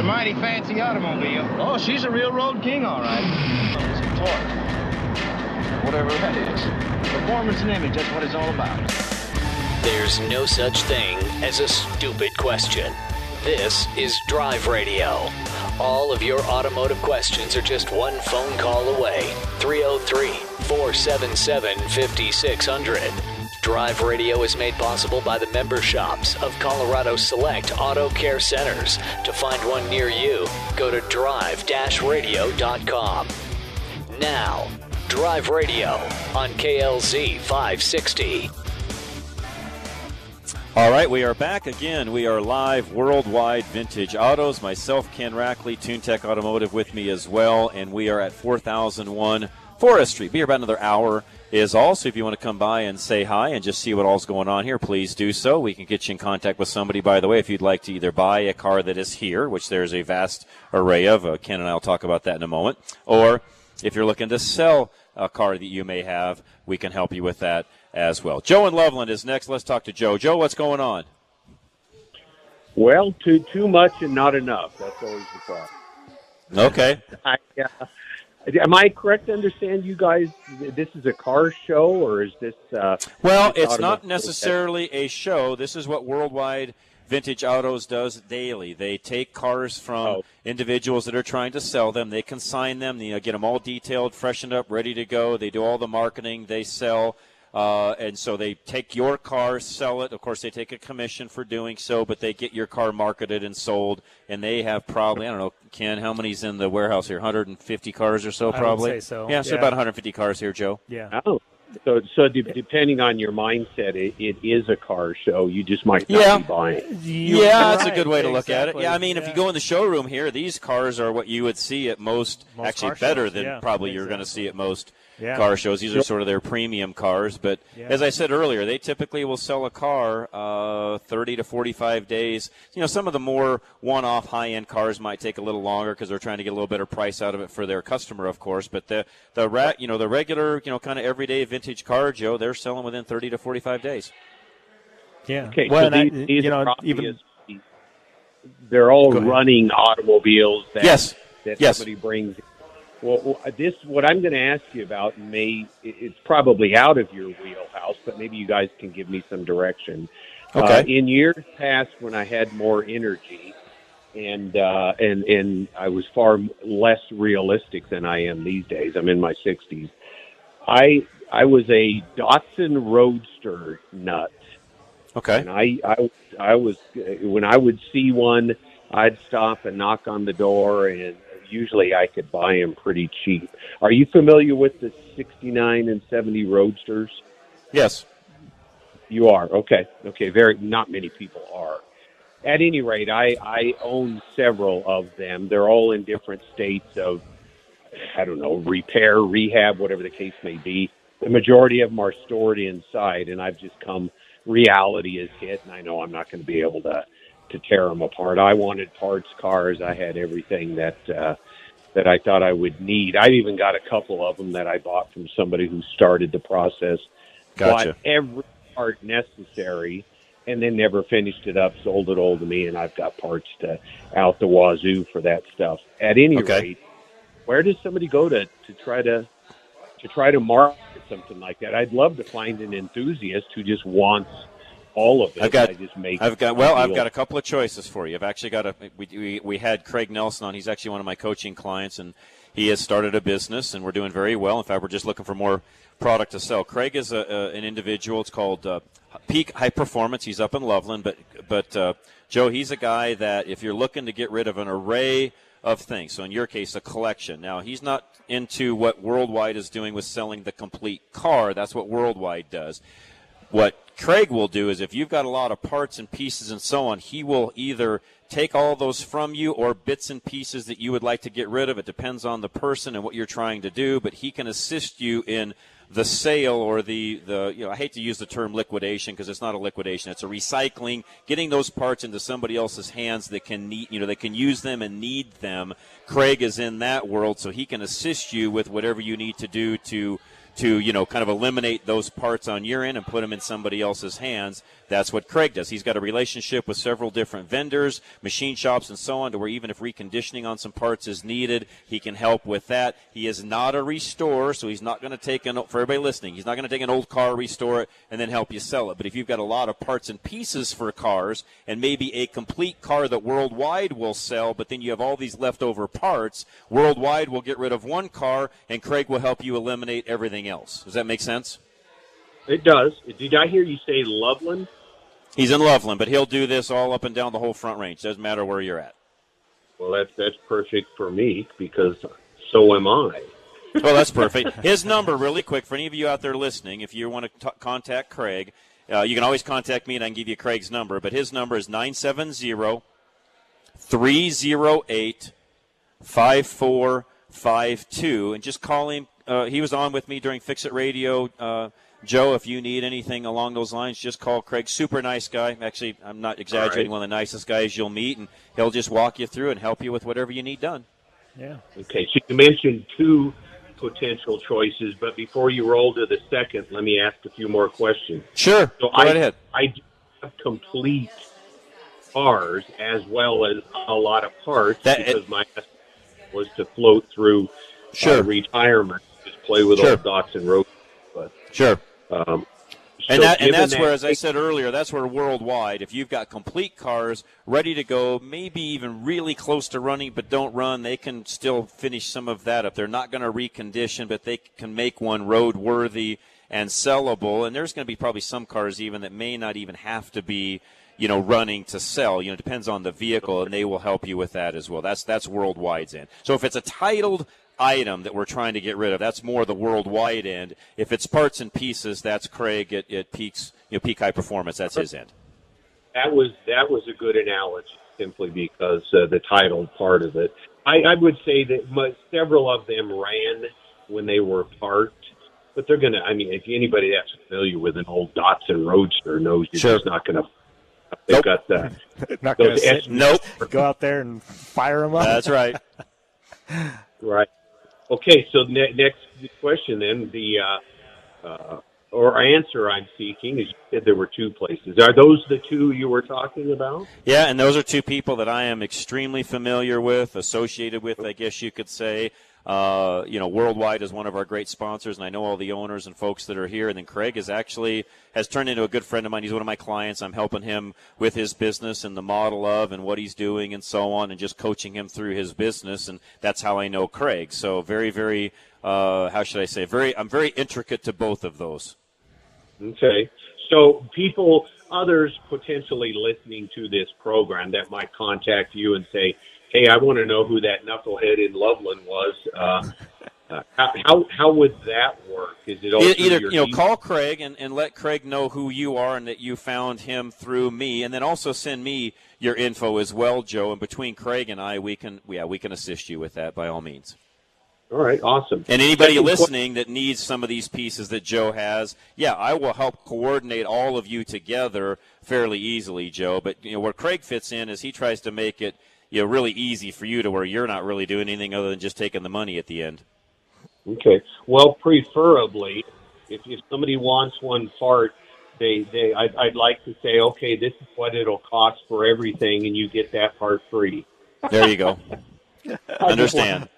a mighty fancy automobile. Oh, she's a real road king, all right. Whatever that is. Performance and image, that's what it's all about. There's no such thing as a stupid question. This is Drive Radio. All of your automotive questions are just one phone call away. 303 477 5600. Drive Radio is made possible by the member shops of Colorado Select Auto Care Centers. To find one near you, go to drive-radio.com. Now, Drive Radio on KLZ 560. All right, we are back again. We are live worldwide vintage autos. Myself, Ken Rackley, TuneTech Automotive with me as well, and we are at 4001 Forest Street. Be here about another hour is also if you want to come by and say hi and just see what all's going on here, please do so. We can get you in contact with somebody, by the way, if you'd like to either buy a car that is here, which there's a vast array of. Uh, Ken and I will talk about that in a moment. Or if you're looking to sell a car that you may have, we can help you with that as well. Joe in Loveland is next. Let's talk to Joe. Joe, what's going on? Well, too too much and not enough. That's always the problem. Okay. I, uh, am I correct to understand you guys? This is a car show, or is this? Uh, Well, it's not necessarily a show. This is what Worldwide Vintage Autos does daily. They take cars from Oh. individuals that are trying to sell them. They consign them. You know, get them all detailed, freshened up, ready to go. They do all the marketing. They sell. Uh, and so they take your car, sell it. Of course, they take a commission for doing so, but they get your car marketed and sold. And they have probably, I don't know, Ken, how many's in the warehouse here? 150 cars or so, I would probably? say so, Yeah, so yeah. about 150 cars here, Joe. Yeah. Oh, so so de- depending on your mindset, it, it is a car show. You just might not Yeah. be buying. You- yeah, that's a good way to look at it. Yeah, I mean, if you go in the showroom here, these cars are what you would see at most, Most actually better shows, than yeah, probably you're going to see at most Yeah. car shows. These are sort of their premium cars. But Yeah. as I said earlier, they typically will sell a car uh, 30 to 45 days. You know, some of the more one-off high-end cars might take a little longer because they're trying to get a little better price out of it for their customer, of course. But the the ra- you know the regular you know kind of everyday vintage car, Joe, they're selling within 30 to 45 days. Yeah. Okay, well, so and I- these, these you know, are even obviously- they're all running automobiles that Yes. that Yes. somebody brings. Well, well, this what I'm going to ask you about may it's probably out of your wheelhouse, but maybe you guys can give me some direction. Okay. Uh, in years past, when I had more energy, and uh, and and I was far less realistic than I am these days. I'm in my 60s. I I was a Datsun Roadster nut. Okay. And I, I, I was when I would see one, I'd stop and knock on the door, and usually I could buy them pretty cheap. Are you familiar with the '69 and '70 Roadsters? Yes. You are okay. Okay, very not many people are. At any rate, I I own several of them. They're all in different states of I don't know repair, rehab, whatever the case may be. The majority of them are stored inside, and I've just come. Reality is hit, and I know I'm not going to be able to to tear them apart. I wanted parts cars. I had everything that uh, that I thought I would need. I've even got a couple of them that I bought from somebody who started the process. Gotcha. Bought every part necessary, and then never finished it up. Sold it all to me, and I've got parts to out the wazoo for that stuff. At any Okay. rate, where does somebody go to to try to to try to market something like that? I'd love to find an enthusiast who just wants all of it. I've got- I just make I've got well, I've got a couple of choices for you. I've actually got a we, we we had Craig Nelson on. He's actually one of my coaching clients, and he has started a business, and we're doing very well. In fact, we're just looking for more product to sell. Craig is a, a, an individual. It's called uh, Peak High Performance. He's up in Loveland, but but uh, Joe, he's a guy that if you're looking to get rid of an array of things, so in your case, a collection. Now he's not into what Worldwide is doing with selling the complete car. That's what Worldwide does. What Craig will do is if you've got a lot of parts and pieces and so on, he will either take all those from you or bits and pieces that you would like to get rid of. It depends on the person and what you're trying to do, but he can assist you in the sale or the, the you know I hate to use the term liquidation because it's not a liquidation it's a recycling getting those parts into somebody else's hands that can need you know they can use them and need them Craig is in that world so he can assist you with whatever you need to do to to you know kind of eliminate those parts on your end and put them in somebody else's hands That's what Craig does. He's got a relationship with several different vendors, machine shops, and so on, to where even if reconditioning on some parts is needed, he can help with that. He is not a restorer, so he's not going to take an for everybody listening. He's not going to take an old car, restore it, and then help you sell it. But if you've got a lot of parts and pieces for cars, and maybe a complete car that Worldwide will sell, but then you have all these leftover parts, Worldwide will get rid of one car, and Craig will help you eliminate everything else. Does that make sense? It does. Did I hear you say Loveland? He's in Loveland, but he'll do this all up and down the whole front range. Doesn't matter where you're at. Well, that's that's perfect for me because so am I. well, that's perfect. His number, really quick, for any of you out there listening, if you want to t- contact Craig, uh, you can always contact me and I can give you Craig's number. But his number is 970 308 5452. And just call him. Uh, he was on with me during Fix It Radio. Uh, Joe, if you need anything along those lines, just call Craig. Super nice guy. Actually, I'm not exaggerating. Right. One of the nicest guys you'll meet, and he'll just walk you through and help you with whatever you need done. Yeah. Okay, so you mentioned two potential choices, but before you roll to the second, let me ask a few more questions. Sure. So Go I, right ahead. I do have complete cars as well as a lot of parts That- because my was to float through Sure. uh, retirement, just play with Sure. old dots and roads. But Sure. Um, And, that, and that's that- where, as I said earlier, that's where worldwide, if you've got complete cars ready to go, maybe even really close to running but don't run, they can still finish some of that up. They're not going to recondition, but they can make one roadworthy and sellable. And there's going to be probably some cars even that may not even have to be, you know, running to sell. You know, it depends on the vehicle, and they will help you with that as well. That's that's worldwide's end. So if it's a titled item that we're trying to get rid of. That's more the worldwide end. If it's parts and pieces, that's Craig at, at Peaks, you know, Peak High Performance. That's his end. that was that was a good analogy simply because uh, the title part of it. I, I would say that mu several of them ran when they were parked, but they're gonna. I mean, if anybody that's familiar with an old Datsun Roadster knows you're Sure. just not gonna. They've got the Not going to sit Nope. go out there and fire them up. That's right. right. Okay, so ne- next question then the uh, uh, or answer I'm seeking is you said there were two places. Are those the two you were talking about? Yeah, and those are two people that I am extremely familiar with, associated with, I guess you could say. Uh, you know, Worldwide is one of our great sponsors, and I know all the owners and folks that are here. And then Craig is actually has turned into a good friend of mine. He's one of my clients. I'm helping him with his business and the model of and what he's doing and so on, and just coaching him through his business. And that's how I know Craig. So very, very, uh, how should I say? Very, I'm very intricate to both of those. Okay. So people, others potentially listening to this program that might contact you and say, "Hey, I want to know who that knucklehead in Loveland was." Uh, uh, how, how would that work? Is it all either you know call Craig and, and let Craig know who you are and that you found him through me, and then also send me your info as well, Joe. And between Craig and I, we can yeah we can assist you with that by all means. All right, awesome. And anybody listening that needs some of these pieces that Joe has, yeah, I will help coordinate all of you together fairly easily, Joe. But you know where Craig fits in is he tries to make it you know really easy for you to where you're not really doing anything other than just taking the money at the end. Okay. Well, preferably, if, if somebody wants one part, they they I'd, I'd like to say, okay, this is what it'll cost for everything, and you get that part free. There you go. Understand.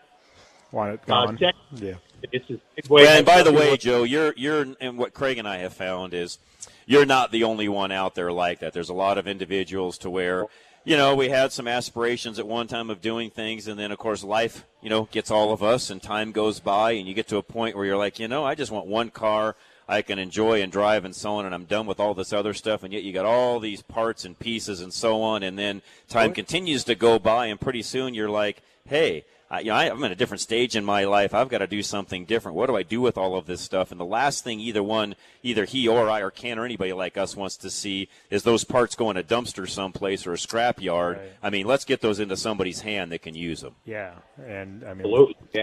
Want it Uh, gone. yeah. it's a segue. and by the Something way, Joe, you're you're and what Craig and I have found is you're not the only one out there like that. There's a lot of individuals to where you know we had some aspirations at one time of doing things, and then of course life you know gets all of us, and time goes by, and you get to a point where you're like, you know, I just want one car. I can enjoy and drive and so on, and I'm done with all this other stuff. And yet you got all these parts and pieces and so on, and then time continues to go by, and pretty soon you're like, hey, I, you know, I, I'm in a different stage in my life. I've got to do something different. What do I do with all of this stuff? And the last thing either one, either he or I or Ken or anybody like us wants to see is those parts go in a dumpster someplace or a scrap yard. Right. I mean, let's get those into somebody's hand that can use them. Yeah. And I mean, Absolutely. Yeah.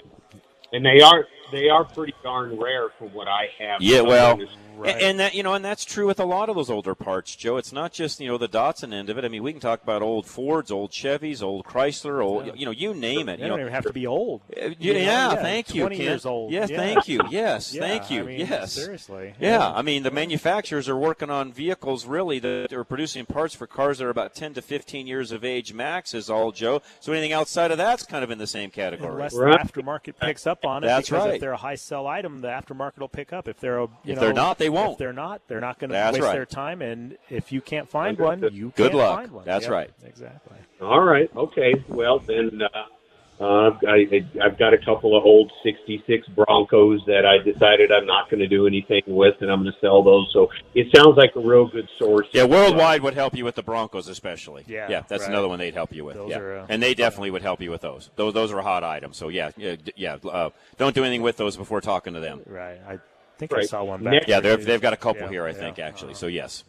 and they are they are pretty darn rare from what I have. Yeah, well. Right. And, and that you know, and that's true with a lot of those older parts, Joe. It's not just you know the Datsun end of it. I mean, we can talk about old Fords, old Chevys, old Chrysler, old you know, you name it. They You don't know, even have to be old. Uh, You yeah, yeah, yeah, thank you. 20 Ken. years old. Yeah, Yeah. thank you. Yes, Yeah, thank you. I mean, yes. Seriously. Yeah, I mean the manufacturers are working on vehicles really that are producing parts for cars that are about 10 to 15 years of age max is all Joe. So anything outside of that's kind of in the same category. Unless Right. the aftermarket picks up on it, That's right. If they're a high sell item, the aftermarket will pick up. If they're a, you If know, they're not, they won't. If they're not, they're not going to waste right. their time. And if you can't find one, you Good can't luck. find one. That's Yep, right. Exactly. All right. Okay. Well, then uh, uh, I, I've got a couple of old '66 Broncos that I decided I'm not going to do anything with, and I'm going to sell those. So it sounds like a real good source. Yeah, Worldwide would help you with the Broncos, especially. Yeah, yeah, that's right. another one they'd help you with. Those yeah, are, uh, and they definitely would help you with those. Those those are hot items. So yeah, yeah, yeah. Uh, don't do anything with those before talking to them. Right. I think I saw one back. Yeah, they've they've got a couple Yeah, here, I yeah. think, actually. So yes.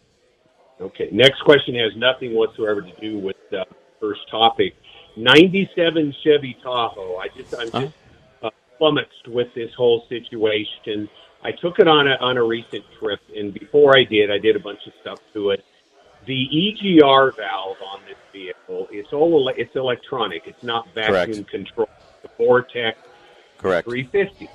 Okay. Next question has nothing whatsoever to do with the first topic. 97 Chevy Tahoe. I just I'm just uh, flummoxed with this whole situation. I took it on a on a recent trip, and before I did, I did a bunch of stuff to it. The EGR valve on this vehicle, it's all ele- it's electronic. It's not vacuum Correct. controlled. The Vortec Correct. 350.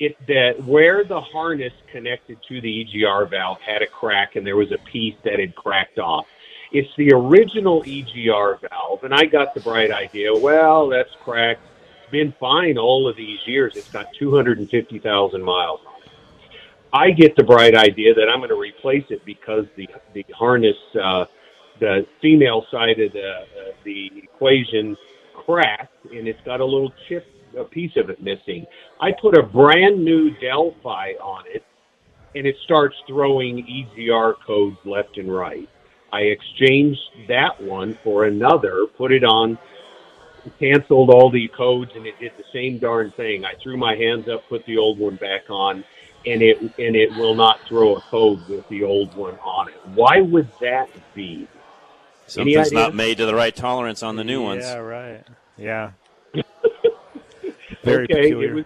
It that where the harness connected to the EGR valve had a crack, and there was a piece that had cracked off. It's the original EGR valve, and I got the bright idea. Well, that's cracked. It's been fine all of these years. It's got 250,000 miles on it. I get the bright idea that I'm going to replace it because the the harness, uh, the female side of the uh, the equation cracked, and it's got a little chip, a piece of it missing. I put a brand new Delphi on it, and it starts throwing EGR codes left and right. I exchanged that one for another, put it on, canceled all the codes, and it did the same darn thing. I threw my hands up, put the old one back on, and it and it will not throw a code with the old one on it. Why would that be? Something's not made to the right tolerance on the new ones. Yeah, right. Yeah. Very okay, peculiar. it was.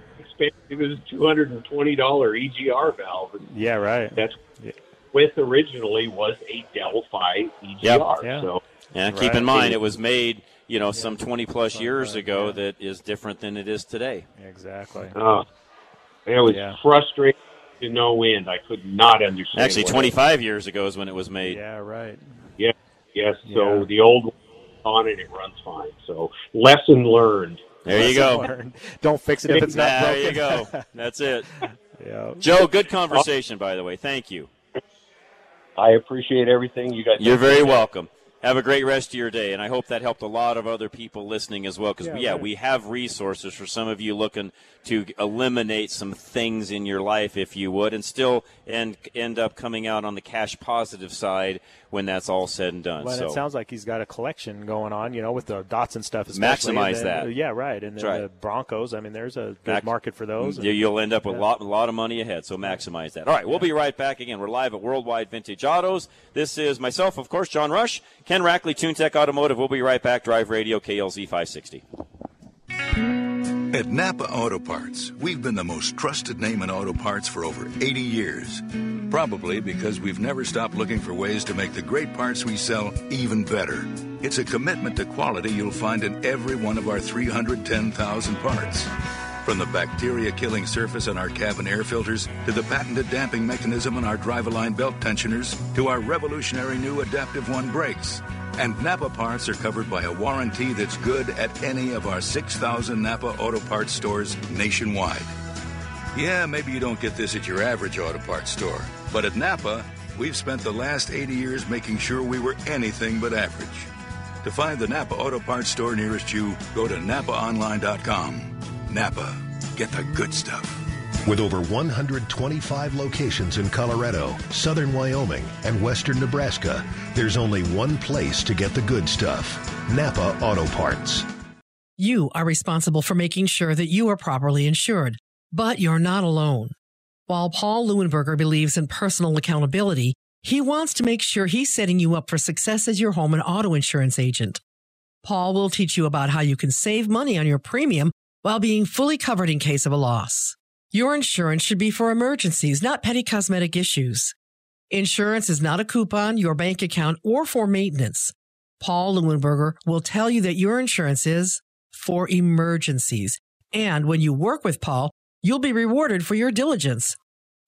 It was two hundred and twenty dollar EGR valve. yeah, right. That's Yeah. With originally was a Delphi EGR. Yep. Yeah. So Yeah, keep Right. in mind it was made, you know, some 20 plus years right, ago yeah. that is different than it is today. Exactly. uh, it was Yeah. frustrating to no end. I could not understand. Actually, 25 years ago is when it was made. Yeah, right. Yeah. Yes. So Yeah. the old one on it, it runs fine. So lesson learned. There you go. Learn. Don't fix it if it's not broken. There you go. That's it. yeah. Joe, good conversation, by the way. Thank you. I appreciate everything you guys. You're very welcome. Have a great rest of your day, and I hope that helped a lot of other people listening as well. Because Yeah, yeah, right. we have resources for some of you looking to eliminate some things in your life, if you would, and still end end up coming out on the cash positive side when that's all said and done. Well, so it sounds like he's got a collection going on, you know, with the dots and stuff. especially. Maximize then- that. Yeah, right. And then right. the Broncos. I mean, there's a good Max- market for those. Mm, you- You'll end up with a Yeah. lot, a lot of money ahead, so maximize that. All right, we'll be right back again. We're live at Worldwide Vintage Autos. This is myself, of course, John Rush, Ken Rackley, TuneTech Automotive. We'll be right back. Drive Radio, KLZ 560. At Napa Auto Parts, we've been the most trusted name in auto parts for over 80 years. Probably because we've never stopped looking for ways to make the great parts we sell even better. It's a commitment to quality you'll find in every one of our 310,000 parts. From the bacteria killing surface on our cabin air filters to the patented damping mechanism on our drive-a-line belt tensioners to our revolutionary new Adaptive One brakes. And Napa parts are covered by a warranty that's good at any of our 6,000 Napa Auto Parts stores nationwide. Yeah, maybe you don't get this at your average auto parts store, but at Napa, we've spent the last 80 years making sure we were anything but average. To find the Napa Auto Parts store nearest you, go to napaonline.com. Napa, get the good stuff. With over 125 locations in Colorado, southern Wyoming, and western Nebraska, there's only one place to get the good stuff Napa Auto Parts. You are responsible for making sure that you are properly insured, but you're not alone. While Paul Leuenberger believes in personal accountability, he wants to make sure he's setting you up for success as your home and auto insurance agent. Paul will teach you about how you can save money on your premium while being fully covered in case of a loss. Your insurance should be for emergencies, not petty cosmetic issues. Insurance is not a coupon, your bank account, or for maintenance. Paul Leuenberger will tell you that your insurance is for emergencies. And when you work with Paul, you'll be rewarded for your diligence.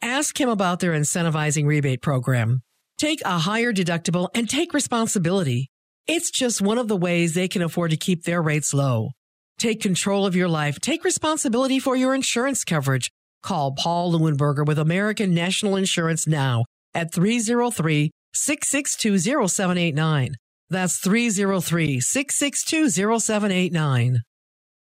Ask him about their incentivizing rebate program. Take a higher deductible and take responsibility. It's just one of the ways they can afford to keep their rates low. Take control of your life. Take responsibility for your insurance coverage. Call Paul Leuenberger with American National Insurance now at 303 662 0789. That's 303 662 0789.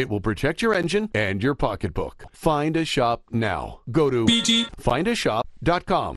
It will protect your engine and your pocketbook. Find a shop now. Go to bgfindashop.com.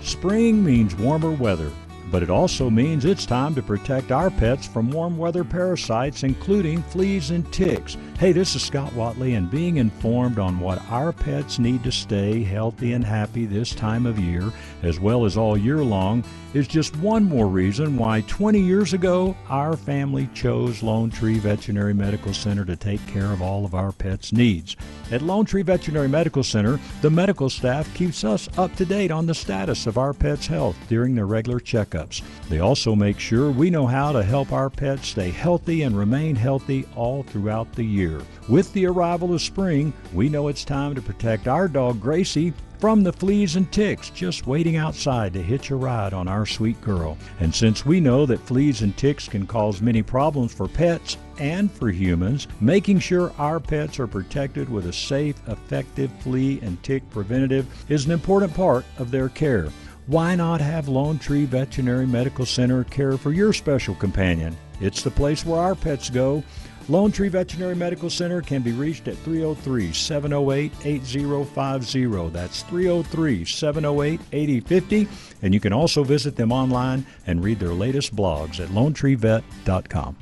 Spring means warmer weather but it also means it's time to protect our pets from warm weather parasites, including fleas and ticks. Hey, this is Scott Watley, and being informed on what our pets need to stay healthy and happy this time of year, as well as all year long, is just one more reason why 20 years ago our family chose Lone Tree Veterinary Medical Center to take care of all of our pets' needs. At Lone Tree Veterinary Medical Center, the medical staff keeps us up to date on the status of our pets' health during their regular checkups. They also make sure we know how to help our pets stay healthy and remain healthy all throughout the year. With the arrival of spring, we know it's time to protect our dog Gracie from the fleas and ticks just waiting outside to hitch a ride on our sweet girl. And since we know that fleas and ticks can cause many problems for pets, and for humans, making sure our pets are protected with a safe, effective flea and tick preventative is an important part of their care. Why not have Lone Tree Veterinary Medical Center care for your special companion? It's the place where our pets go. Lone Tree Veterinary Medical Center can be reached at 303 708 8050. That's 303 708 8050. And you can also visit them online and read their latest blogs at lonetreevet.com.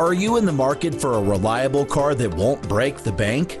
Are you in the market for a reliable car that won't break the bank?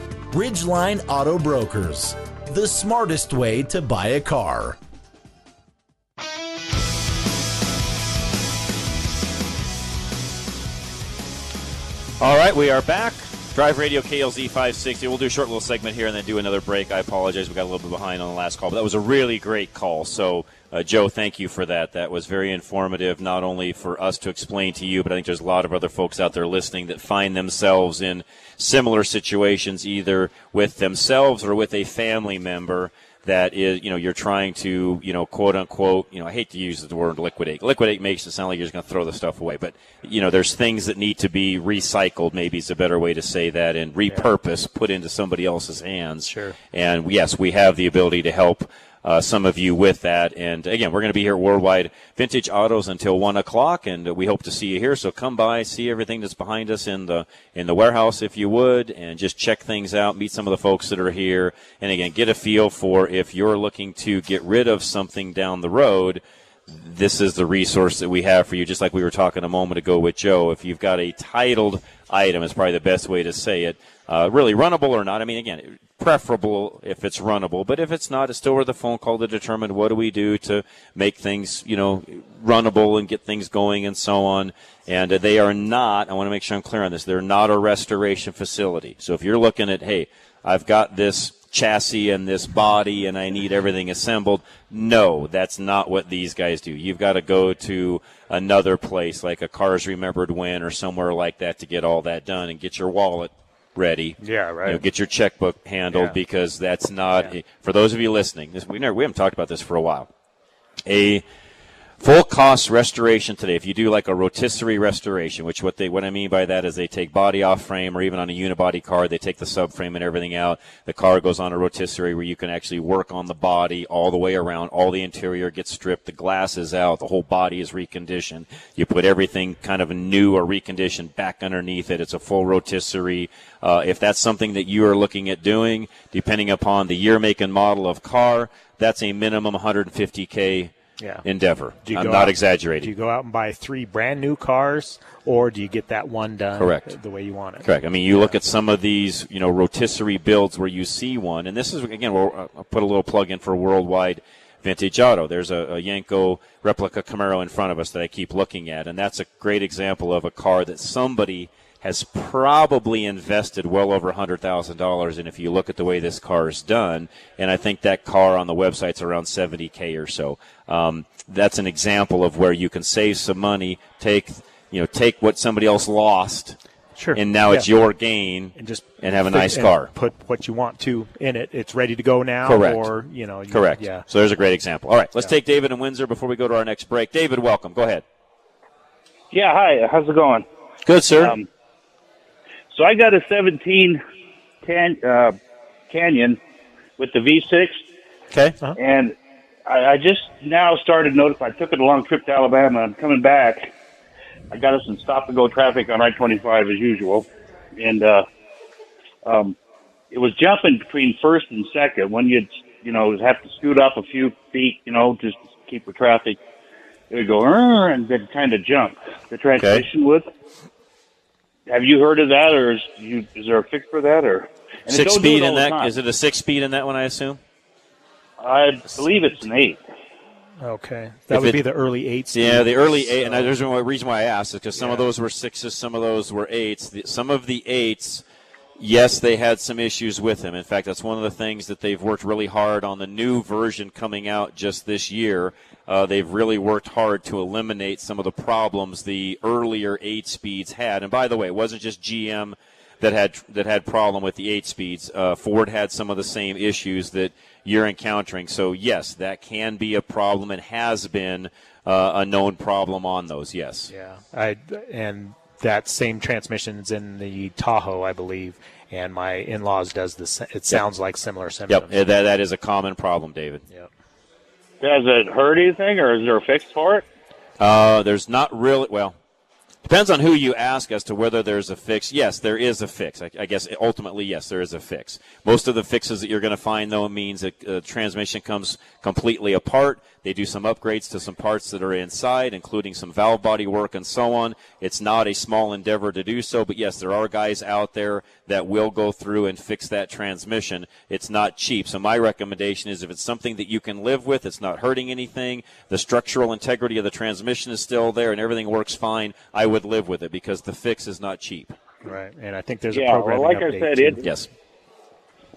Ridgeline Auto Brokers, the smartest way to buy a car. All right, we are back. Drive Radio KLZ 560. We'll do a short little segment here and then do another break. I apologize. We got a little bit behind on the last call, but that was a really great call. So, uh, Joe, thank you for that. That was very informative, not only for us to explain to you, but I think there's a lot of other folks out there listening that find themselves in similar situations, either with themselves or with a family member that is, you know, you're trying to, you know, quote unquote, you know, I hate to use the word liquidate. Liquidate makes it sound like you're just going to throw the stuff away, but you know, there's things that need to be recycled. Maybe is a better way to say that, and repurposed, put into somebody else's hands. Sure. And yes, we have the ability to help uh, some of you with that. And again, we're going to be here Worldwide Vintage Autos until one o'clock, and we hope to see you here. So come by, see everything that's behind us in the in the warehouse if you would, and just check things out, meet some of the folks that are here, and again, get a feel for if you're looking to get rid of something down the road this is the resource that we have for you. Just like we were talking a moment ago with Joe, if you've got a titled item, is probably the best way to say it. Uh, really runnable or not? I mean, again, preferable if it's runnable, but if it's not, it's still worth a phone call to determine what do we do to make things, you know, runnable and get things going and so on. And they are not. I want to make sure I'm clear on this. They're not a restoration facility. So if you're looking at, hey, I've got this chassis and this body and I need everything assembled. No, that's not what these guys do. You've got to go to another place like a Cars Remembered When or somewhere like that to get all that done and get your wallet ready. Yeah, right. You know, get your checkbook handled Yeah. because that's not for those of you listening. This we never we haven't talked about this for a while. A full cost restoration today. If you do like a rotisserie restoration which what they what i mean by that is they take body off frame or even on a unibody car they take the subframe and everything out. The car goes on a rotisserie where you can actually work on the body all the way around. All the interior gets stripped the glass is out the whole body is reconditioned. You put everything kind of new or reconditioned back underneath it. It's a full rotisserie. Uh, if that's something that you are looking at doing depending upon the year make and model of car that's a minimum 150k Yeah. endeavor. Do you I'm not out- exaggerating. Do you go out and buy three brand new cars, or do you get that one done Correct. the way you want it? Correct. I mean, you look at some of these, you know, rotisserie builds where you see one, and this is again, we'll uh, I'll put a little plug in for Worldwide Vintage Auto. There's a, a Yenko replica Camaro in front of us that I keep looking at, and that's a great example of a car that somebody has probably invested well over $100,000 And if you look at the way this car is done. And I think that car on the website's around 70K or so. Um, that's an example of where you can save some money, take, you know, take what somebody else lost. Sure. And now it's your gain and just and have a nice and car. Put what you want to in it. It's ready to go now. Correct. Or you know. You, Correct. Yeah. So there's a great example. All right, let's take David in Windsor before we go to our next break. David, welcome. Go ahead. Yeah, hi. How's it going? Good, sir. Um, so I got a 17 can, uh, Canyon with the V6, Okay. and I, I just now started notifying. I took it a long trip to Alabama. I'm coming back. I got us in stop and go traffic on I-25 as usual, and uh, um, it was jumping between first and second. When you'd you know have to scoot up a few feet, you know, just to keep with traffic. It would go and then kind of jump. The transmission would. Have you heard of that, or is, you, is there a fix for that, or Six speed in the that? time. Is it a six speed in that one? I assume. I believe it's an eight. Okay. That If would it- be the early eights. Yeah, the early eight, and there's a reason why I asked is because some of those were sixes, some of those were eights. The, some of the eights, yes, they had some issues with them. In fact, that's one of the things that they've worked really hard on the new version coming out just this year. Uh, they've really worked hard to eliminate some of the problems the earlier eight speeds had. And by the way, it wasn't just GM that had that had problem with the eight speeds. Uh, Ford had some of the same issues that you're encountering. So yes, that can be a problem and has been uh, a known problem on those. Yes. Yeah. I and that same transmission is in the Tahoe, I believe, and my in-laws does this. It sounds like similar symptoms. Yep. That that is a common problem, David. Yep. Does it hurt anything, or is there a fix for it? Uh, there's not really well. Depends on who you ask as to whether there's a fix. Yes, there is a fix. I, I guess ultimately, yes, there is a fix. Most of the fixes that you're going to find, though, means that uh, transmission comes completely apart. They do some upgrades to some parts that are inside, including some valve body work and so on. It's not a small endeavor to do so, but yes, there are guys out there that will go through and fix that transmission. It's not cheap. So my recommendation is if it's something that you can live with, it's not hurting anything, the structural integrity of the transmission is still there and everything works fine, I would live with it because the fix is not cheap. Right. And I think there's Yeah, a well, like I said, it- yes.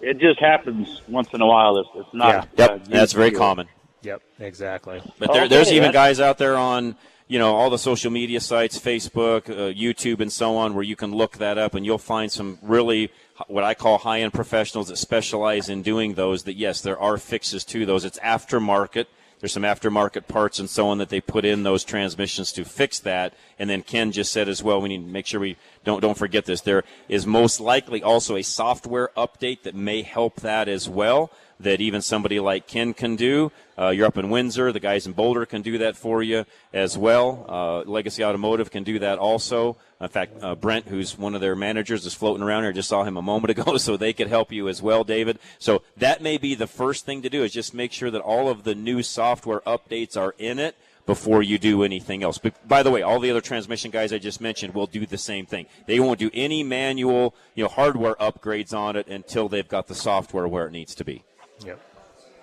It just happens once in a while. It's, it's not. Yep, uh, that's very usual. common. Yep. Exactly. But there, Okay, there's even that's- guys out there on you know all the social media sites, Facebook, uh, YouTube, and so on, where you can look that up, and you'll find some really what I call high-end professionals that specialize in doing those. That yes, there are fixes to those. It's aftermarket. There's some aftermarket parts and so on that they put in those transmissions to fix that. And then Ken just said as well, we need to make sure we don't don't forget this. There is most likely also a software update that may help that as well. That even somebody like Ken can do. Uh, you're up in Windsor. The guys in Boulder can do that for you as well. Uh, Legacy Automotive can do that also. In fact, uh, Brent, who's one of their managers, is floating around here. I just saw him a moment ago, so they could help you as well, David. So that may be the first thing to do is just make sure that all of the new software updates are in it. before you do anything else. But by the way, all the other transmission guys I just mentioned will do the same thing. They won't do any manual, you know, hardware upgrades on it until they've got the software where it needs to be. Yep.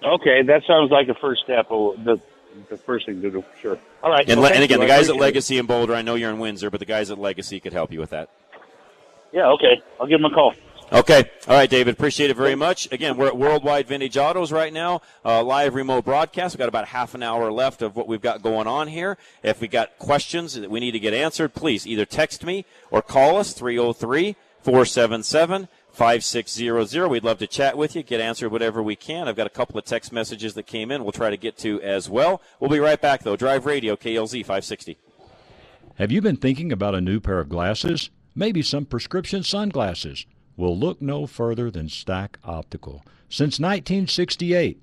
Okay, that sounds like a first step. Oh, the the first thing to do. Sure. All right. And, well, and again, you. the guys at. Legacy in Boulder, I know you're in Windsor, but the guys at Legacy could help you with that. Yeah. Okay. I'll give them a call. Okay. All right, David. Appreciate it very much. Again, we're at Worldwide Vintage Autos right now, uh, live remote broadcast. We've got about half an hour left of what we've got going on here. If we got questions that we need to get answered, please either text me or call us 303 477 5600. We'd love to chat with you, get answered whatever we can. I've got a couple of text messages that came in we'll try to get to as well. We'll be right back, though. Drive Radio, KLZ 560. Have you been thinking about a new pair of glasses? Maybe some prescription sunglasses? Well, look no further than Stack Optical. Since 1968,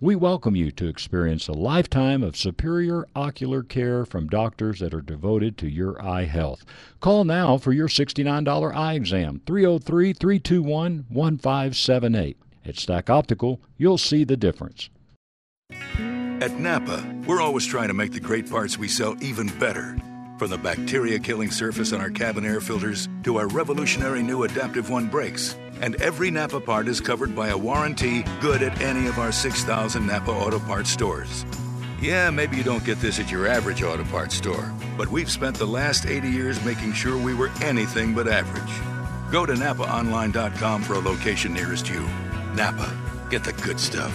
We welcome you to experience a lifetime of superior ocular care from doctors that are devoted to your eye health. Call now for your $69 eye exam, 303 321 1578. At Stack Optical, you'll see the difference. At Napa, we're always trying to make the great parts we sell even better. From the bacteria killing surface on our cabin air filters to our revolutionary new Adaptive One brakes. And every Napa part is covered by a warranty good at any of our 6,000 Napa Auto Parts stores. Yeah, maybe you don't get this at your average auto parts store, but we've spent the last 80 years making sure we were anything but average. Go to NapaOnline.com for a location nearest you. Napa, get the good stuff.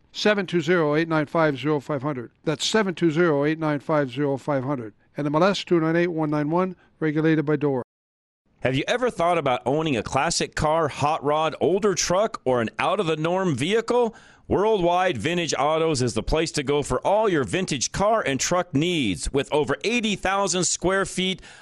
720-895-0500. That's 720-895-0500. And MLS 298-191, regulated by DORA. Have you ever thought about owning a classic car, hot rod, older truck, or an out of the norm vehicle? Worldwide Vintage Autos is the place to go for all your vintage car and truck needs. With over 80,000 square feet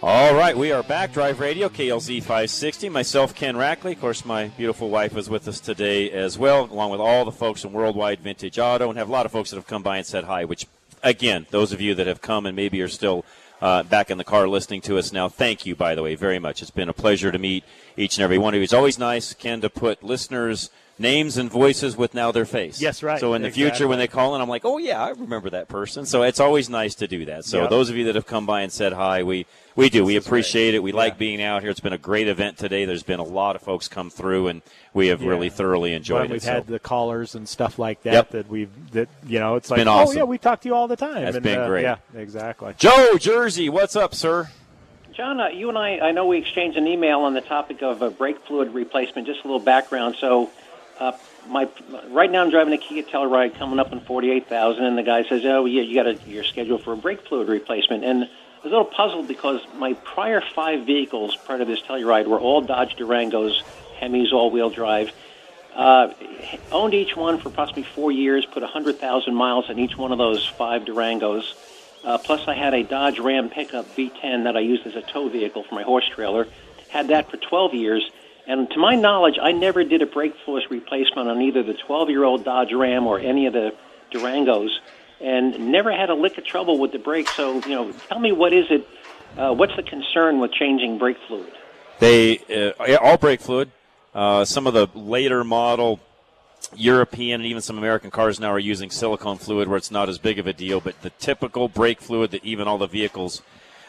All right, we are back. Drive Radio, KLZ 560. Myself, Ken Rackley. Of course, my beautiful wife is with us today as well, along with all the folks from Worldwide Vintage Auto, and have a lot of folks that have come by and said hi, which, again, those of you that have come and maybe are still uh, back in the car listening to us now. Thank you, by the way, very much. It's been a pleasure to meet each and every one of you. It's always nice, Ken, to put listeners' names and voices with now their face. Yes, right. So in the Exactly. future, when they call in, I'm like, oh yeah, I remember that person. So it's always nice to do that. So Yep. those of you that have come by and said hi, we we do. We This is appreciate it. We like being out here. It's been a great event today. There's been a lot of folks come through, and we have Yeah. really thoroughly enjoyed When it. We've So- had the callers and stuff like that. Yep. That we've that you know it's like been awesome. oh yeah we talk to you all the time. That's and, been uh, great. Yeah, exactly. Joe Jersey, what's up, sir? John, uh, you and I, I know we exchanged an email on the topic of uh, brake fluid replacement. Just a little background. So, uh, my right now I'm driving a Kia Telluride coming up on forty-eight thousand, and the guy says, "Oh, yeah, you got a you're scheduled for a brake fluid replacement." And I was a little puzzled because my prior five vehicles prior to this Telluride were all Dodge Durangos, Hemis, all-wheel drive. Uh, owned each one for approximately four years. Put a hundred thousand miles on each one of those five Durangos. Uh, plus, I had a Dodge Ram pickup V10 that I used as a tow vehicle for my horse trailer. Had that for 12 years. And to my knowledge, I never did a brake fluid replacement on either the 12 year old Dodge Ram or any of the Durangos, and never had a lick of trouble with the brakes. So, you know, tell me what is it? Uh, what's the concern with changing brake fluid? They uh, all brake fluid. Uh, some of the later model European and even some American cars now are using silicone fluid where it's not as big of a deal. But the typical brake fluid that even all the vehicles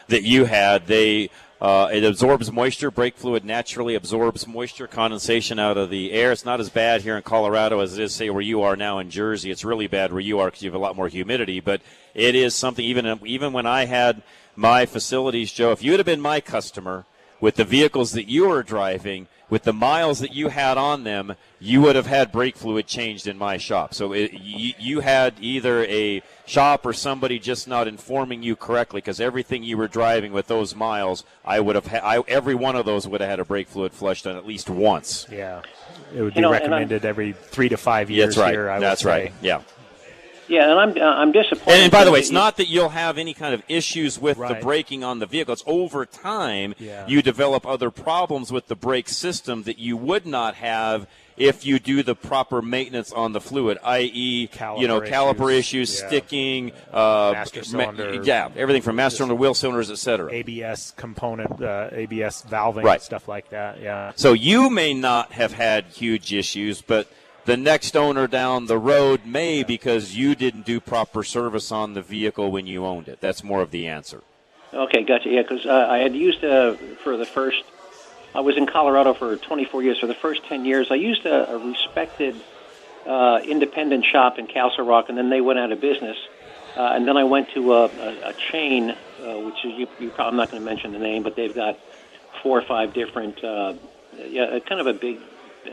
that you had, they uh, it absorbs moisture. Brake fluid naturally absorbs moisture condensation out of the air. It's not as bad here in Colorado as it is, say, where you are now in Jersey. It's really bad where you are because you have a lot more humidity. But it is something. Even even when I had my facilities, Joe, if you had been my customer with the vehicles that you were driving, with the miles that you had on them, you would have had brake fluid changed in my shop. So it, you, you had either a shop or somebody just not informing you correctly because everything you were driving with those miles, I would have ha- I, every one of those would have had a brake fluid flushed on at least once. Yeah, it would You be know, recommended every three to five years That's right. here. I would That's say. right. Yeah. Yeah, and I'm uh, I'm disappointed. And, and by the way, it's not that you'll have any kind of issues with the braking on the vehicle. It's over time Yeah. you develop other problems with the brake system that you would not have if you do the proper maintenance on the fluid, i.e., you know, Caliper caliper issues, issues, yeah. sticking, uh, Master ma- cylinder. yeah, everything from master cylinder, wheel cylinders, etc. ABS component, uh, ABS valving, Right. stuff like that. Yeah. So you may not have had huge issues, but the next owner down the road may because you didn't do proper service on the vehicle when you owned it. That's more of the answer. Okay, gotcha. Yeah, because uh, I had used uh, for the first. I was in Colorado for 24 years. For the first 10 years, I used a, a respected uh, independent shop in Castle Rock, and then they went out of business. Uh, and then I went to a, a, a chain, uh, which is you, you probably, I'm not going to mention the name, but they've got four or five different, uh, yeah, kind of a big,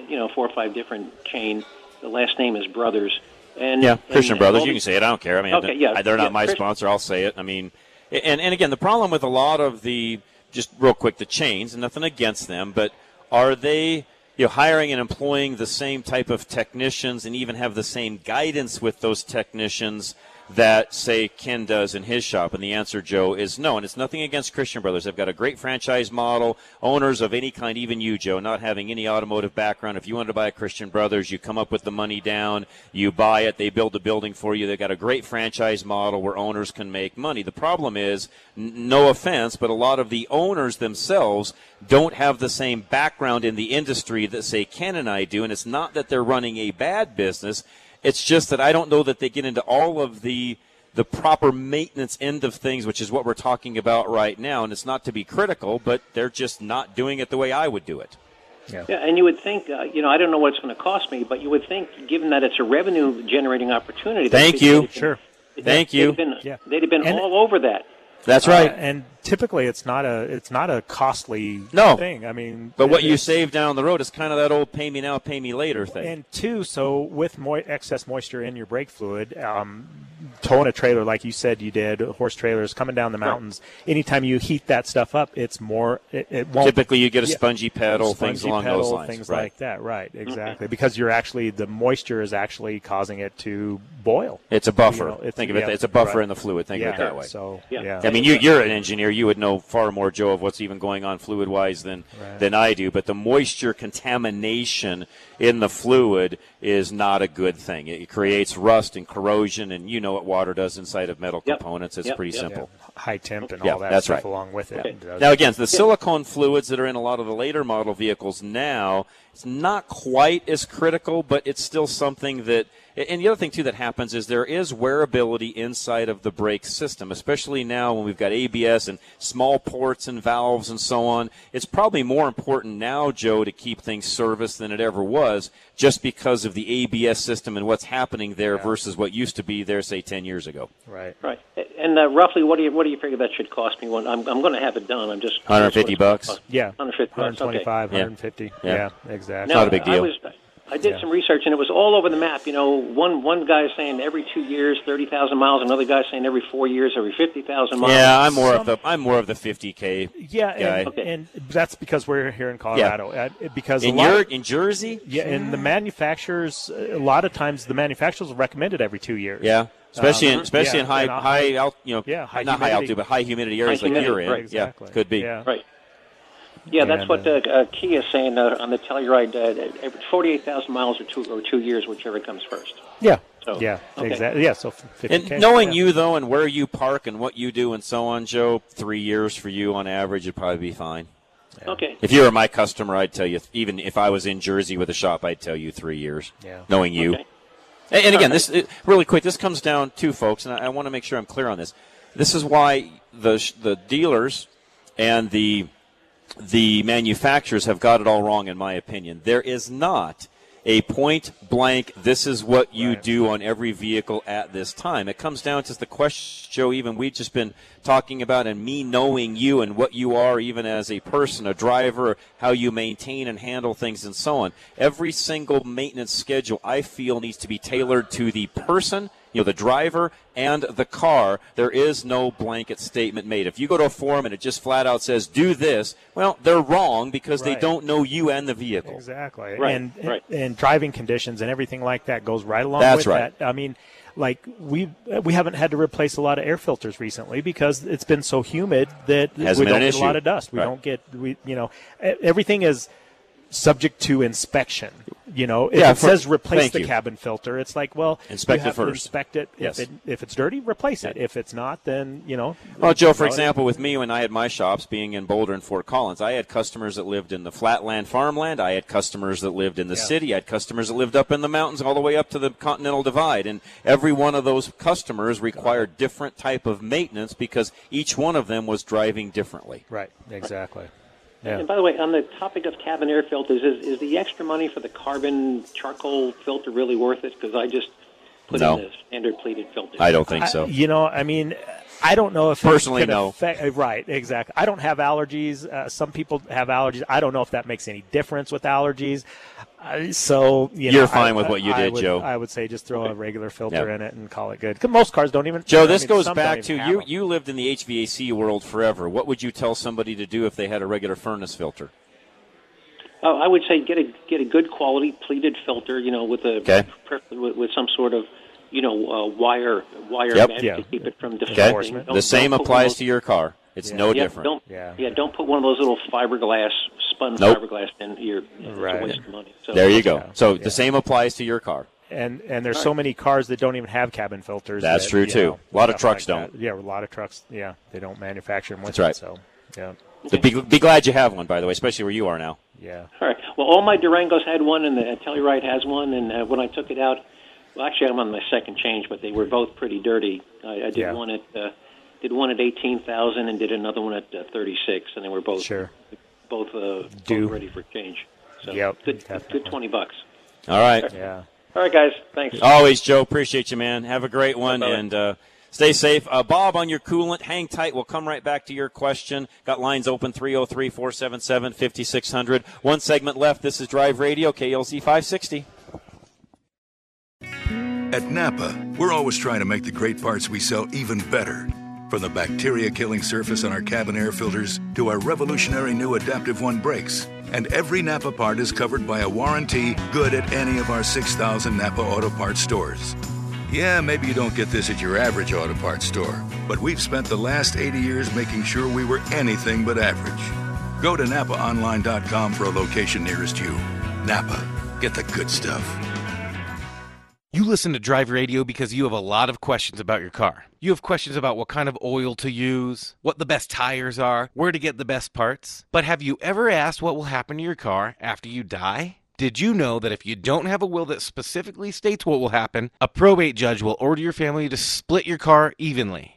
you know, four or five different chain. The last name is Brothers. And Yeah, Christian and Brothers. all You can say it. I don't care. I mean, Okay, yeah, they're not yeah, my Chris- sponsor. I'll say it. I mean, and and again, the problem with a lot of the just real quick the chains, and nothing against them, but are they you know hiring and employing the same type of technicians and even have the same guidance with those technicians? That say Ken does in his shop, and the answer, Joe, is no. And it's nothing against Christian Brothers. They've got a great franchise model. Owners of any kind, even you, Joe, not having any automotive background. If you wanted to buy a Christian Brothers, you come up with the money down, you buy it, they build a building for you. They've got a great franchise model where owners can make money. The problem is, n- no offense, but a lot of the owners themselves don't have the same background in the industry that, say, Ken and I do. And it's not that they're running a bad business. It's just that I don't know that they get into all of the the proper maintenance end of things, which is what we're talking about right now. And it's not to be critical, but they're just not doing it the way I would do it. Yeah. Yeah, and you would think, uh, you know, I don't know what it's going to cost me, but you would think, given that it's a revenue generating opportunity, Thank you. been- Sure. Thank they'd you. have been, Yeah. they'd have been And- all over that. That's Uh, right. and typically, it's not a it's not a costly No. thing. I mean, But what you save down the road is kind of that old pay me now, pay me later thing. And two, so with mo- excess moisture in your brake fluid, um, towing a trailer like you said you did, horse trailers coming down the mountains. Anytime you heat that stuff up, it's more. It, it won't. Typically, you get a Yeah. spongy pedal, Spongy things along pedal, those lines. things right. like that. Right, exactly. Because you're actually the moisture is actually causing it to boil. It's a buffer. You know, it's- Think of it. yeah, It's a buffer right. in the fluid. Think yeah, of it that way. So Yeah. yeah, I mean, you, you're an engineer. You would know far more, Joe, of what's even going on fluid wise than Right. than I do. But the moisture contamination in the fluid is not a good thing. It creates rust and corrosion, and you know what water does inside of metal Yep. components. It's Yep, pretty yep. simple. High temp and Yeah, all that that's stuff right. along with it. Okay. Now, again, the silicone fluids that are in a lot of the later model vehicles now, it's not quite as critical, but it's still something that. And the other thing too that happens is there is wearability inside of the brake system, especially now when we've got ABS and small ports and valves and so on. It's probably more important now, Joe, to keep things serviced than it ever was, just because of the ABS system and what's happening there versus what used to be there, say, ten years ago. Right. Right. And uh, roughly, what do you what do you figure that should cost me? When I'm I'm going to have it done. I'm just 150 bucks. Yeah. 150 125, Okay. 150. Yeah. Yeah, exactly. Now, not a big I deal. was I did Yeah. some research and it was all over the map. You know, one one guy saying every two years, thirty thousand miles. Another guy saying every four years, every fifty thousand miles. Yeah, I'm more of the I'm more of the 50k Yeah, guy. and, and that's because we're here in Colorado. Uh, because In lot your of- in Jersey, yeah, and the manufacturers, a lot of times the manufacturers recommend it every two years. Yeah, especially in Um, especially yeah, in high and a high you know yeah, high not high altitude but high humidity areas High like you're in. humidity, right. Yeah, could be. Yeah. Right. Yeah, that's And, what uh, uh, Kia is saying uh, on the Telluride. Uh, Forty-eight thousand miles or two or two years, whichever comes first. Yeah. So, yeah. okay. Exactly. Yeah. So 50K. And knowing yeah. you though, and where you park and what you do and so on, Joe, three years for you on average would probably be fine. Okay. If you were my customer, I'd tell you. Even if I was in Jersey with a shop, I'd tell you three years. Yeah. Knowing you. Okay. And, and again, this it, really quick. This comes down to folks, and I, I want to make sure I'm clear on this. This is why the the dealers and the the manufacturers have got it all wrong, in my opinion. There is not a point blank. This is what you do on every vehicle at this time. It comes down to the question, Joe. Even we've just been talking about, and me knowing you and what you are, even as a person, a driver, how you maintain and handle things, and so on. Every single maintenance schedule, I feel, needs to be tailored to the person you know, the driver and the car, there is no blanket statement made. If you go to a forum and it just flat out says, do this, well, they're wrong because they don't know you and the vehicle. Exactly. Right, And, right. and driving conditions and everything like that goes right along That's with right. that. I mean, like we we haven't had to replace a lot of air filters recently because it's been so humid that Hasn't we don't an get a lot of dust. We Right. don't get we you know e- everything is subject to inspection. You know, if Yeah, it for- says replace the you. cabin filter, it's like, well, Inspect it first. Inspect it. Yes. If, it. if it's dirty, replace it. If it's not, then you know. Well, Joe, for throw it example, with me when I had my shops being in Boulder and Fort Collins, I had customers that lived in the flatland farmland. I had customers that lived in the Yeah. city. I had customers that lived up in the mountains all the way up to the Continental Divide. And every one of those customers required different type of maintenance because each one of them was driving differently. Right. Exactly. Yeah. And by the way, on the topic of cabin air filters, is, is the extra money for the carbon charcoal filter really worth it? Because I just put No. in the standard pleated filter. I don't think I- so. you know, I mean, I don't know if Personally, it no. affect- uh, right, exactly. I don't have allergies. Uh, some people have allergies. I don't know if that makes any difference with allergies. Uh, so you you're fine I- with what you I did, would- Joe. I would say just throw a regular filter Yeah. in it and call it good. most cars don't even. Joe, I this mean, goes back to you. them. You lived in the HVAC world forever. What would you tell somebody to do if they had a regular furnace filter? Oh, I would say get a get a good quality pleated filter. You know, with a Okay. with, with some sort of you know uh, wire wire Yep. mesh Yeah. to keep it from Okay. deflecting. Don't- The same don't put one of applies those- to your car. It's no yeah, different. Don't, Yeah. yeah, don't put one of those little fiberglass spun Nope. fiberglass in your. Right. waste of money. So, There you go. Yeah. So Yeah. the same applies to your car. and and there's so many cars that don't even have cabin filters. That's that, true, too. know, A lot of trucks like don't. that. Yeah, a lot of trucks. Yeah, they don't manufacture them with That's right. it. So yeah, So be, be glad you have one, by the way, especially where you are now. yeah. All right. Well, all my Durangos had one, and the Telluride has one. And uh, when I took it out, well, actually, I'm on my second change, but they were both pretty dirty. I, I did Yeah. one at uh, did one at eighteen thousand, and did another one at uh, thirty six, and they were both Sure. both uh, Due. both ready for change. So Yep, good, definitely. good twenty bucks. All right. Yeah. All right, guys. Thanks. Always, Joe. Appreciate you, man. Have a great one, Bye-bye. and uh, stay safe. Uh, Bob, on your coolant, hang tight. We'll come right back to your question. Got lines open 303 477 5600. One segment left. This is Drive Radio, KLZ 560. At Napa, we're always trying to make the great parts we sell even better. From the bacteria killing surface on our cabin air filters to our revolutionary new Adaptive One brakes. And every Napa part is covered by a warranty good at any of our 6,000 Napa Auto Parts stores. Yeah, maybe you don't get this at your average auto parts store, but we've spent the last 80 years making sure we were anything but average. Go to NapaOnline.com for a location nearest you. Napa, get the good stuff. You listen to Drive Radio because you have a lot of questions about your car. You have questions about what kind of oil to use, what the best tires are, where to get the best parts. But have you ever asked what will happen to your car after you die? Did you know that if you don't have a will that specifically states what will happen, a probate judge will order your family to split your car evenly?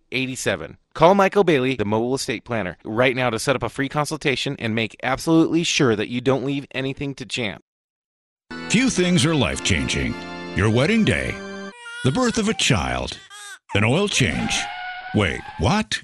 Call Michael Bailey, the mobile estate planner, right now to set up a free consultation and make absolutely sure that you don't leave anything to chance. Few things are life changing your wedding day, the birth of a child, an oil change. Wait, what?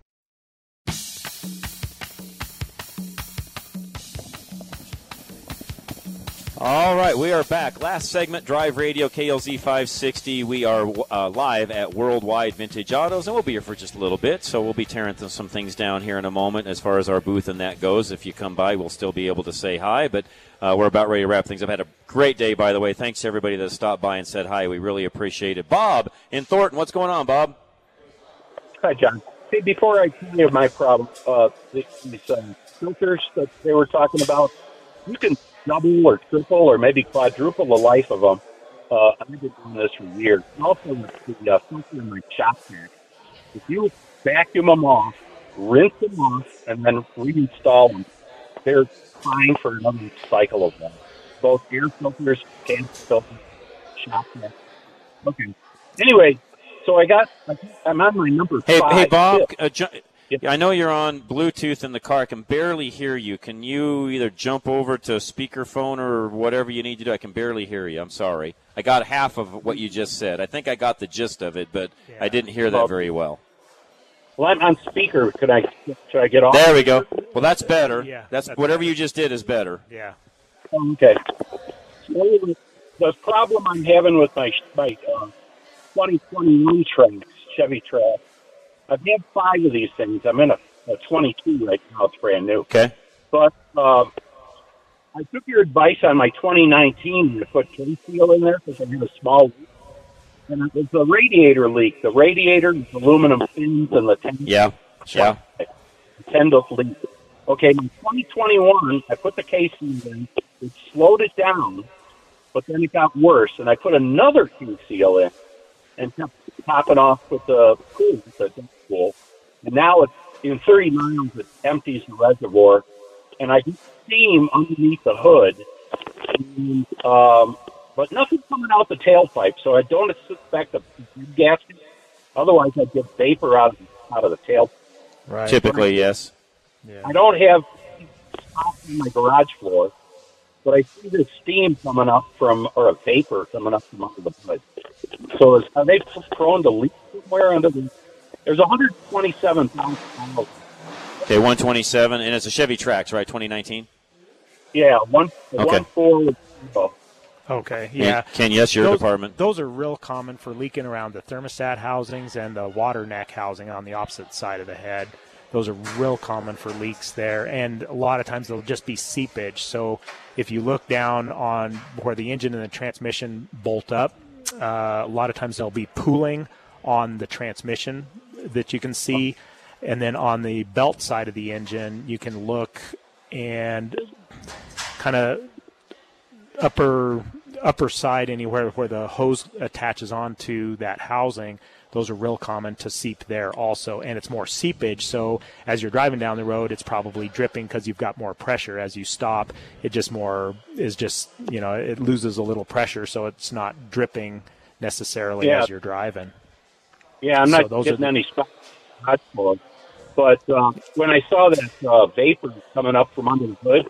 All right, we are back. Last segment, Drive Radio, KLZ 560. We are uh, live at Worldwide Vintage Autos, and we'll be here for just a little bit. So we'll be tearing some things down here in a moment as far as our booth and that goes. If you come by, we'll still be able to say hi, but uh, we're about ready to wrap things up. Had a great day, by the way. Thanks to everybody that stopped by and said hi. We really appreciate it. Bob in Thornton, what's going on, Bob? Hi, John. Hey, before I you my problem, uh, these uh, filters that they were talking about, you can double or triple or maybe quadruple the life of them. Uh, I've been doing this for years. Also, the uh, filter in my shop vac. If you vacuum them off, rinse them off, and then reinstall them, they're fine for another cycle of them. Both air filters, can filters, shop vac. Okay. Anyway, so I got, I'm on my number Hey, five. hey, Bob. tip. Uh, ju- I know you're on Bluetooth in the car. I can barely hear you. Can you either jump over to speakerphone or whatever you need to do? I can barely hear you. I'm sorry. I got half of what you just said. I think I got the gist of it, but I didn't hear that very well. Well, I'm on speaker. Could I, should I get off? There we go. Well, that's better. Yeah, that's, that's whatever better. you just did is better. Yeah. Okay. So the problem I'm having with my my uh, 2021 tracks, Chevy Trax, I've had five of these things. I'm in a, a 22 right now. It's brand new. Okay. But um, I took your advice on my 2019 to put K seal in there because I had a small leak. And it was the radiator leak. The radiator, the aluminum fins, and the tank Yeah. Yeah. tend leak. Okay, in 2021, I put the casing in. It slowed it down, but then it got worse, and I put another Q seal in and kept topping off with the cool, the dump pool. And now it's in 30 miles, it empties the reservoir, and I get steam underneath the hood, and, um, but nothing coming out the tailpipe. So I don't suspect a gasket. Otherwise, I'd get vapor out of, out of the tailpipe. Right. Typically, yes. I don't have spots on my garage floor, but I see the steam coming up from, or a vapor coming up from under the hood. So is, are they prone to leak somewhere under the? There's 127,000 miles. Okay, 127, and it's a Chevy Trax, right? 2019. Yeah, one Okay. one four. oh, Okay, Ken- yeah. Ken, yes, your those, department. Those are real common for leaking around the thermostat housings and the water neck housing on the opposite side of the head. Those are real common for leaks there, and a lot of times they'll just be seepage. So if you look down on where the engine and the transmission bolt up, uh, a lot of times there'll be pooling on the transmission that you can see, and then on the belt side of the engine, you can look and kind of upper upper side anywhere where the hose attaches onto that housing those are real common to seep there also and it's more seepage so as you're driving down the road it's probably dripping because you've got more pressure as you stop it just more is just you know it loses a little pressure so it's not dripping necessarily Yeah. as you're driving Yeah, I'm So not those are getting the- any spots. But um, when I saw that uh, vapor coming up from under the hood,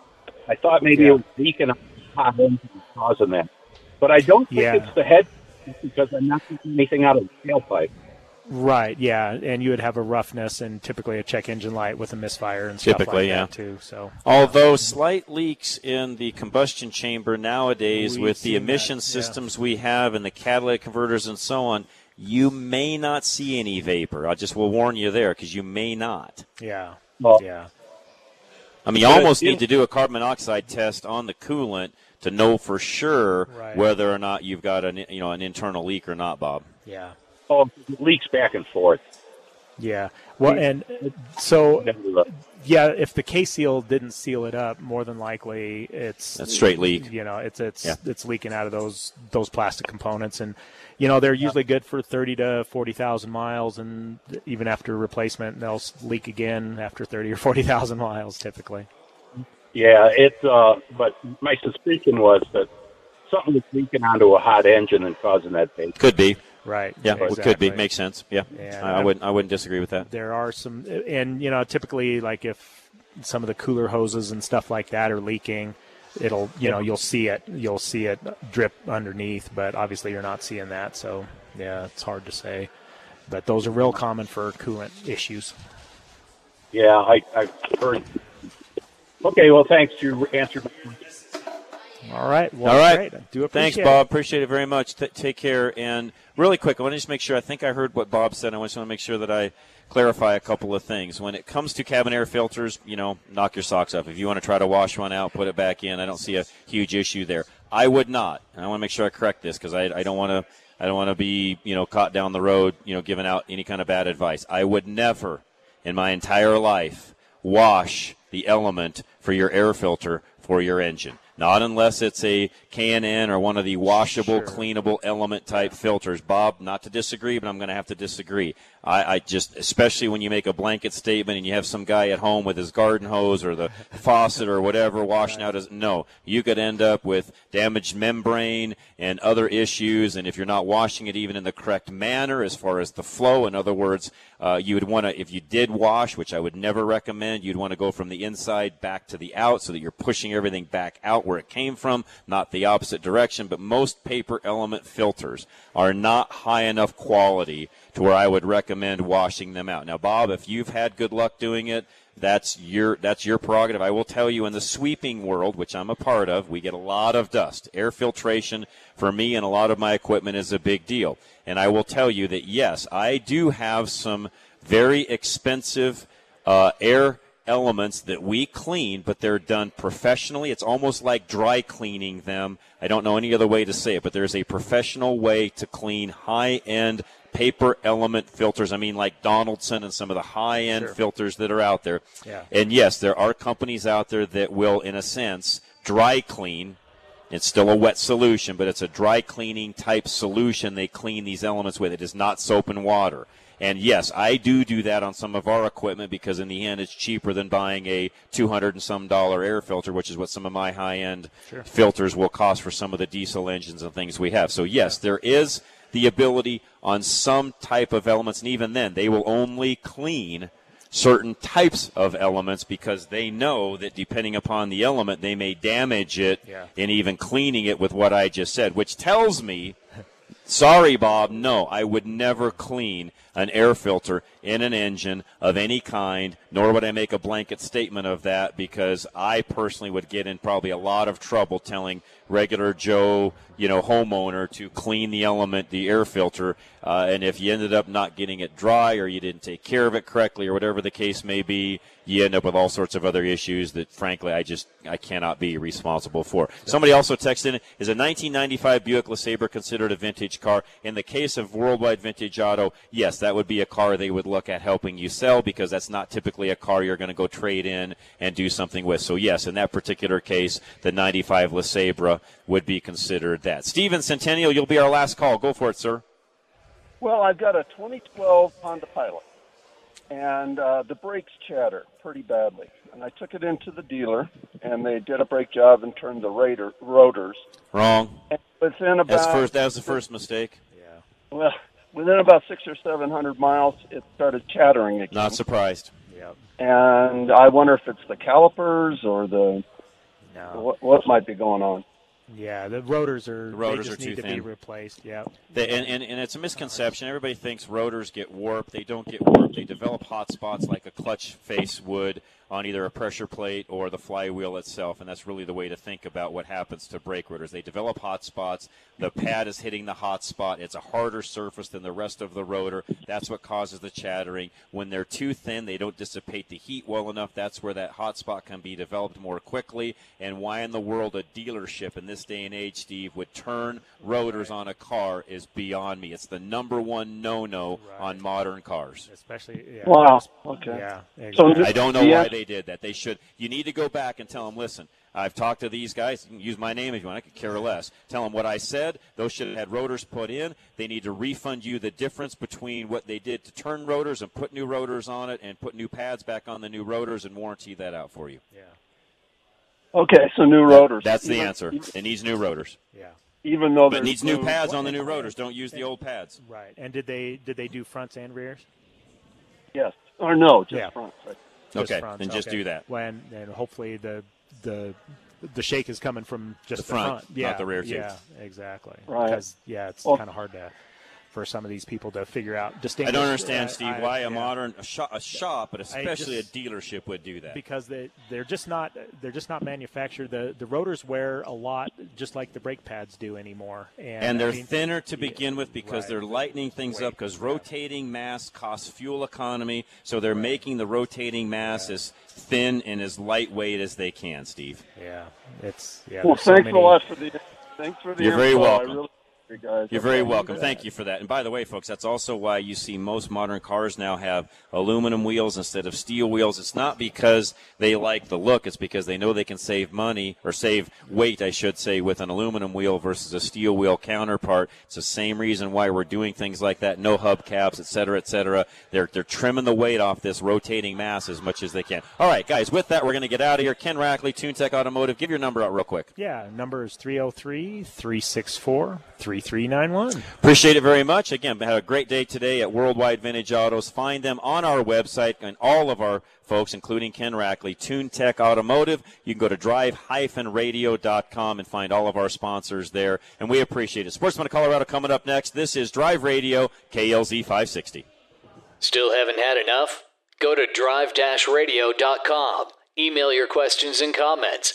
I thought maybe it was leaking hot engine causing that. But I don't think Yeah. it's the head because I'm not seeing anything out of the tailpipe. right yeah and you would have a roughness and typically a check engine light with a misfire and stuff Typically, like yeah. that too so Although slight leaks in the combustion chamber nowadays, We've with the seen that, emission yeah. systems we have and the catalytic converters and so on, you may not see any vapor. I just will warn you there because you may not. yeah yeah I mean, you almost need to do a carbon monoxide test on the coolant to know for sure Right. whether or not you've got an you know an internal leak or not, Bob. yeah Oh, leaks back and forth. Yeah. Well, and so yeah, if the K seal didn't seal it up, more than likely it's a straight leak. You know, it's it's Yeah. it's leaking out of those those plastic components, and you know they're usually good for thirty to forty thousand miles, and even after replacement, they'll leak again after thirty or forty thousand miles, typically. Yeah, it's. Uh, but my suspicion was that something was leaking onto a hot engine and causing that vapor. Could be. Right. Yeah, it could be. exactly. Makes sense. Yeah, And I, I wouldn't. I wouldn't disagree with that. There are some, and you know, typically like if some of the cooler hoses and stuff like that are leaking, it'll, you know, you'll see it, you'll see it drip underneath, but obviously you're not seeing that, so yeah, it's hard to say. But those are real common for coolant issues. Yeah, I, I've heard. Okay, well, thanks. You answered my question. All right. Well, All right. great. I do Thanks, Bob. it. Appreciate it very much. T- take care. And really quick, I want to just make sure. I think I heard what Bob said. I just want to make sure that I clarify a couple of things. When it comes to cabin air filters, you know, knock your socks off. If you want to try to wash one out, put it back in. I don't see a huge issue there. I would not. And I want to make sure I correct this because I, I don't want to. I don't want to be, you know, caught down the road, you know, giving out any kind of bad advice. I would never, in my entire life, wash the element for your air filter for your engine. Not unless it's a K&N or one of the washable, cleanable element type filters. Bob, not to disagree, but I'm going to have to disagree. I, I just, especially when you make a blanket statement and you have some guy at home with his garden hose or the faucet or whatever washing out his, no, you could end up with damaged membrane and other issues. And if you're not washing it even in the correct manner as far as the flow, in other words, uh, you would want to, if you did wash, which I would never recommend, you'd want to go from the inside back to the out so that you're pushing everything back out where it came from, not the opposite direction. But most paper element filters are not high enough quality to where I would recommend washing them out. Now, Bob, if you've had good luck doing it, that's your that's your prerogative. I will tell you in the sweeping world, which I'm a part of, we get a lot of dust. Air filtration for me and a lot of my equipment is a big deal. And I will tell you that yes, I do have some very expensive uh, air elements that we clean, but they're done professionally. It's almost like dry cleaning them. I don't know any other way to say it, but there's a professional way to clean high end paper element filters. I mean, like Donaldson and some of the high end Sure. filters that are out there. Yeah. And yes, there are companies out there that will, in a sense, dry clean. It's still a wet solution, but it's a dry cleaning type solution they clean these elements with. It is not soap and water. And yes, I do do that on some of our equipment because in the end it's cheaper than buying a 200 and some dollar air filter, which is what some of my high end Sure. filters will cost for some of the diesel engines and things we have. So yes, there is the ability on some type of elements, and even then, they will only clean certain types of elements because they know that depending upon the element, they may damage it Yeah. in even cleaning it with what I just said, which tells me Sorry, Bob. No, I would never clean an air filter in an engine of any kind, nor would I make a blanket statement of that because I personally would get in probably a lot of trouble telling regular Joe, you know, homeowner to clean the element, the air filter, uh, and if you ended up not getting it dry or you didn't take care of it correctly or whatever the case may be, you end up with all sorts of other issues that, frankly, I just I cannot be responsible for. Somebody also texted in: Is a 1995 Buick LeSabre considered a vintage car? In the case of Worldwide Vintage Auto, yes, that would be a car they would look at helping you sell because that's not typically a car you're going to go trade in and do something with. So yes, in that particular case, the 95 LeSabre would be considered that. Steven Centennial, you'll be our last call. Go for it, sir. Well, I've got a 2012 Honda Pilot, and uh, the brakes chatter pretty badly. And I took it into the dealer, and they did a brake job and turned the rater, rotors. Wrong. And within about That's first. That was the first mistake. Yeah. Well, within about six or seven hundred miles, it started chattering again. Not surprised. And I wonder if it's the calipers or the No. what, what might be going on. Yeah, the rotors are The rotors they just are too need to be replaced. Yeah. They, and, and, and it's a misconception. Everybody thinks rotors get warped. They don't get warped. They develop hot spots like a clutch face would on either a pressure plate or the flywheel itself. And that's really the way to think about what happens to brake rotors. They develop hot spots. The pad is hitting the hot spot. It's a harder surface than the rest of the rotor. That's what causes the chattering. When they're too thin, they don't dissipate the heat well enough. That's where that hot spot can be developed more quickly. And why in the world a dealership in this day and age, Steve, would turn rotors on a car is beyond me. It's the number one no-no on modern cars. Especially. Yeah, Wow, okay. Yeah. So exactly. I don't know Yeah. why they did that. They should. You need to go back and tell them, listen. I've talked to these guys. You can use my name if you want. I could care less. Tell them what I said. Those should have had rotors put in. They need to refund you the difference between what they did to turn rotors and put new rotors on it and put new pads back on the new rotors and warranty that out for you. Yeah. Okay, so new rotors. That's the Even- answer. It needs new rotors. Yeah. Even though But it needs new no- pads on the new rotors. Don't use the old pads. Right. And did they did they do fronts and rears? Yes. Or no, just Yeah. front. Right. Just Okay, fronts, then just okay. do that. When and hopefully the the the shake is coming from just The front, not Yeah, the rear tube. Yeah, exactly. Right. Because yeah, it's Well- kind of hard to for some of these people to figure out distinct. I don't understand, uh, Steve, I- why a yeah. modern a shop, a shop, but especially just- a dealership would do that. because they they're just not they're just not manufactured. The the rotors wear a lot, just like the brake pads do anymore. And, and they're I mean, thinner to begin with because right. they're lightening things up because rotating mass costs fuel economy so they're making the rotating mass as thin and as lightweight as they can steve Yeah, it's yeah. Well, there's so thanks many- a lot for the thanks for the You're very info. welcome. I really appreciate it, guys. You're very welcome. Thank you for that. And by the way, folks, that's also why you see most modern cars now have aluminum wheels instead of steel wheels. It's not because they like the look, it's because they know they can save money or save weight, I should say, with an aluminum wheel versus a steel wheel counterpart. It's the same reason why we're doing things like that. No hubcaps, et cetera, et cetera. They're, they're trimming the weight off this rotating mass as much as they can. All right, guys, with that, we're going to get out of here. Ken Rackley, TuneTech Automotive. Give your number out real quick. Yeah, number is 303 364 3391. Appreciate it very much. Again, have a great day today at Worldwide Vintage Autos. Find them on our website and all of our folks, including Ken Rackley, TuneTech Automotive. You can go to drive-radio.com and find all of our sponsors there, and we appreciate it. Sportsman of Colorado coming up next. This is Drive Radio, KLZ 560. Still haven't had enough? Go to drive-radio.com. Email your questions and comments.